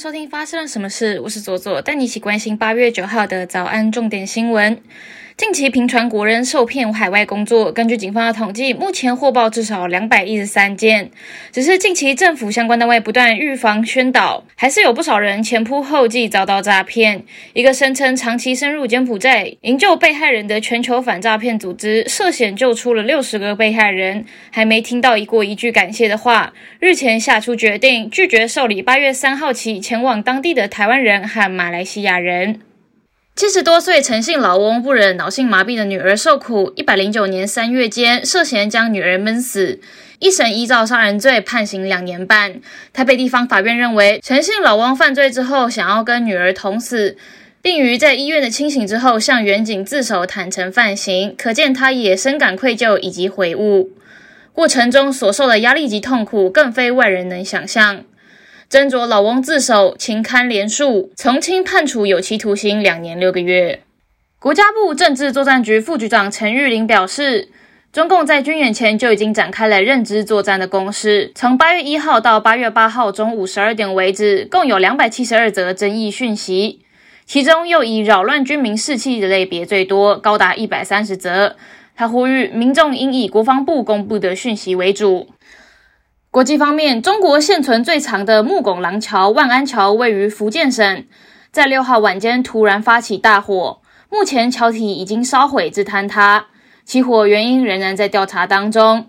收听发生了什么事？我是左左，带你一起关心八月九号的早安重点新闻。近期频传国人受骗海外工作，根据警方的统计，目前获报至少两百一十三件。只是近期政府相关单位不断预防宣导，还是有不少人前仆后继遭到诈骗。一个声称长期深入柬埔寨营救被害人的全球反诈骗组织，涉嫌救出了六十个被害人，还没听到一过一句感谢的话。日前下出决定，拒绝受理八月三号起前往当地的台湾人和马来西亚人。七十多岁陈姓老翁不忍脑性麻痹的女儿受苦，一百零九年三月间涉嫌将女儿闷死，一审依照杀人罪判刑两年半。台北地方法院认为，陈姓老翁犯罪之后想要跟女儿同死，并于在医院的清醒之后向远警自首坦诚犯行，可见他也深感愧疚以及悔悟。过程中所受的压力及痛苦，更非外人能想象。斟酌老翁自首，情堪连诉，从轻判处有期徒刑两年六个月。国家部政治作战局副局长陈玉玲表示，中共在军演前就已经展开了认知作战的攻势。从八月一号到八月八号中午十二点为止，共有两百七十二则争议讯息，其中又以扰乱军民士气的类别最多，高达一百三十则。他呼吁民众应以国防部公布的讯息为主。国际方面，中国现存最长的木拱廊桥万安桥位于福建省，在六号晚间突然发起大火，目前桥体已经烧毁至坍塌，起火原因仍然在调查当中。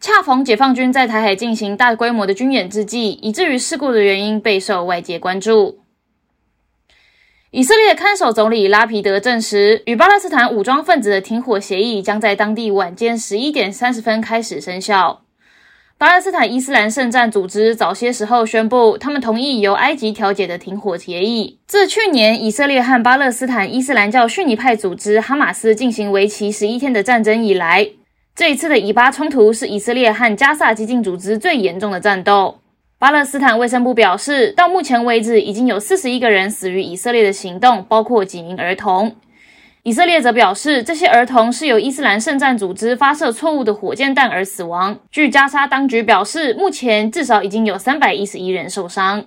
恰逢解放军在台海进行大规模的军演之际，以至于事故的原因备受外界关注。以色列看守总理拉皮德证实，与巴勒斯坦武装分子的停火协议将在当地晚间十一点三十分开始生效。巴勒斯坦伊斯兰圣战组织早些时候宣布，他们同意由埃及调解的停火协议。自去年以色列和巴勒斯坦伊斯兰教逊尼派组织哈马斯进行为期十一天的战争以来，这一次的以巴冲突是以色列和加萨激进组织最严重的战斗。巴勒斯坦卫生部表示，到目前为止，已经有四十一个人死于以色列的行动，包括几名儿童。以色列则表示，这些儿童是由伊斯兰圣战组织发射错误的火箭弹而死亡。据加沙当局表示，目前至少已经有三百一十一人受伤。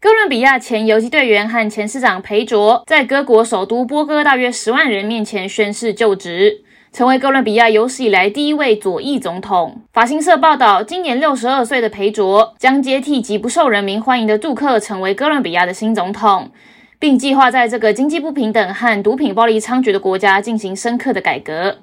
哥伦比亚前游击队员和前市长裴卓在哥国首都波哥大约十万人面前宣誓就职，成为哥伦比亚有史以来第一位左翼总统。法新社报道，今年六十二岁的裴卓将接替极不受人民欢迎的杜克，成为哥伦比亚的新总统。并计划在这个经济不平等和毒品暴力猖獗的国家进行深刻的改革。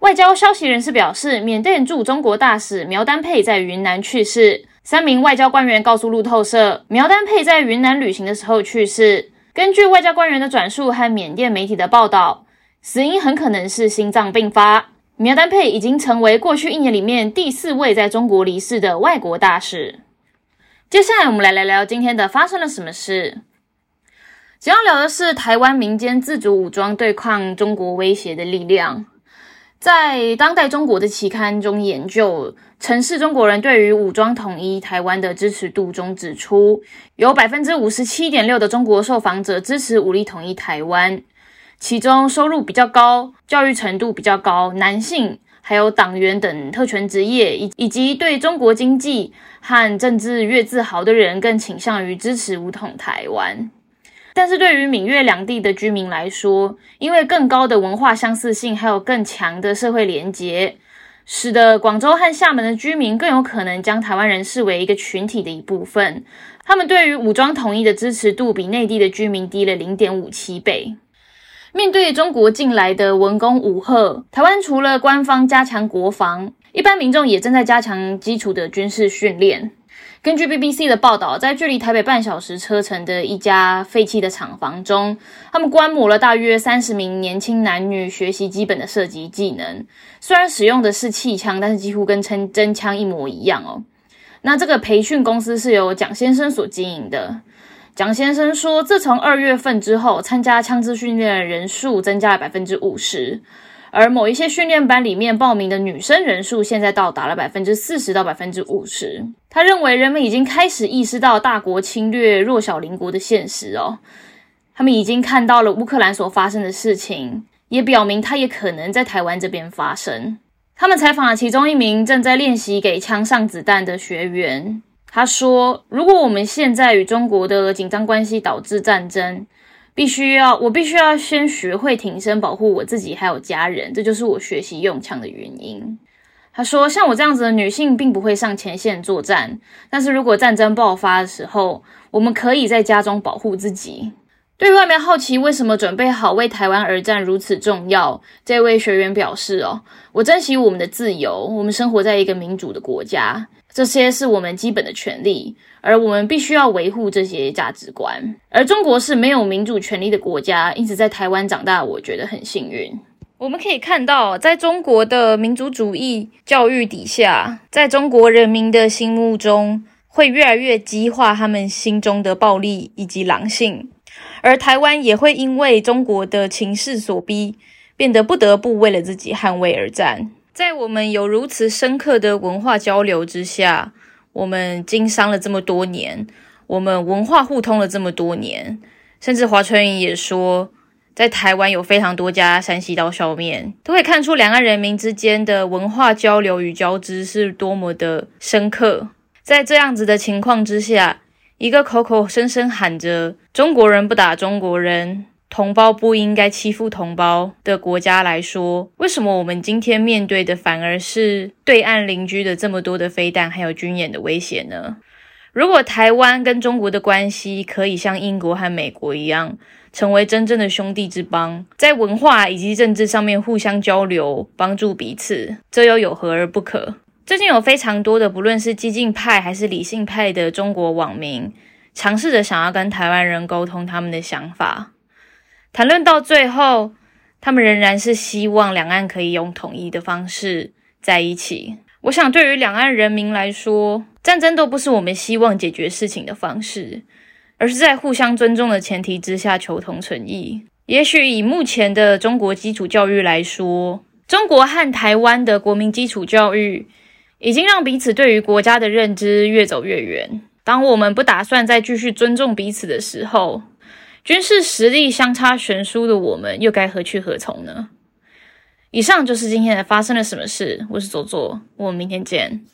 外交消息人士表示，缅甸驻中国大使苗丹佩在云南去世。三名外交官员告诉路透社，苗丹佩在云南旅行的时候去世。根据外交官员的转述和缅甸媒体的报道，死因很可能是心脏病发。苗丹佩已经成为过去一年里面第四位在中国离世的外国大使。接下来，我们来聊聊今天的发生了什么事。想要聊的是台湾民间自主武装对抗中国威胁的力量。在当代中国的期刊中研究，城市中国人对于武装统一台湾的支持度中指出，有百分之五十七点六的中国受访者支持武力统一台湾，其中收入比较高、教育程度比较高、男性还有党员等特权职业，以以及对中国经济和政治越自豪的人，更倾向于支持武统台湾。但是对于闽粤两地的居民来说，因为更高的文化相似性，还有更强的社会连结，使得广州和厦门的居民更有可能将台湾人视为一个群体的一部分。他们对于武装统一的支持度比内地的居民低了零点五七倍。面对中国近来的文攻武赫，台湾除了官方加强国防，一般民众也正在加强基础的军事训练。根据 BBC 的报道，在距离台北半小时车程的一家废弃的厂房中，他们观摩了大约三十名年轻男女学习基本的射击技能。虽然使用的是气枪，但是几乎跟真真枪一模一样哦。那这个培训公司是由蒋先生所经营的。蒋先生说，自从二月份之后，参加枪支训练的人数增加了百分之五十。而某一些训练班里面报名的女生人数现在到达了百分之四十到百分之五十。他认为人们已经开始意识到大国侵略弱小邻国的现实哦，他们已经看到了乌克兰所发生的事情，也表明它也可能在台湾这边发生。他们采访了其中一名正在练习给枪上子弹的学员，他说：“如果我们现在与中国的紧张关系导致战争，必须要我必须要先学会挺身保护我自己还有家人，这就是我学习用枪的原因。”他说：“像我这样子的女性，并不会上前线作战，但是如果战争爆发的时候，我们可以在家中保护自己。”对外面好奇为什么准备好为台湾而战如此重要，这位学员表示：“哦，我珍惜我们的自由，我们生活在一个民主的国家。”这些是我们基本的权利，而我们必须要维护这些价值观。而中国是没有民主权利的国家，因此在台湾长大，我觉得很幸运。我们可以看到，在中国的民族主义教育底下，在中国人民的心目中，会越来越激化他们心中的暴力以及狼性。而台湾也会因为中国的情势所逼，变得不得不为了自己捍卫而战。在我们有如此深刻的文化交流之下，我们经商了这么多年，我们文化互通了这么多年，甚至华春莹也说，在台湾有非常多家山西刀削面，都可以看出两岸人民之间的文化交流与交织是多么的深刻。在这样子的情况之下，一个口口声声喊着中国人不打中国人。同胞不应该欺负同胞的国家来说，为什么我们今天面对的反而是对岸邻居的这么多的飞弹还有军演的威胁呢？如果台湾跟中国的关系可以像英国和美国一样，成为真正的兄弟之邦，在文化以及政治上面互相交流，帮助彼此，这又有何而不可？最近有非常多的，不论是激进派还是理性派的中国网民，尝试着想要跟台湾人沟通他们的想法。谈论到最后，他们仍然是希望两岸可以用统一的方式在一起。我想，对于两岸人民来说，战争都不是我们希望解决事情的方式，而是在互相尊重的前提之下求同存异。也许以目前的中国基础教育来说，中国和台湾的国民基础教育已经让彼此对于国家的认知越走越远。当我们不打算再继续尊重彼此的时候，军事实力相差悬殊的我们，又该何去何从呢？以上就是今天的发生了什么事。我是左左，我们明天见。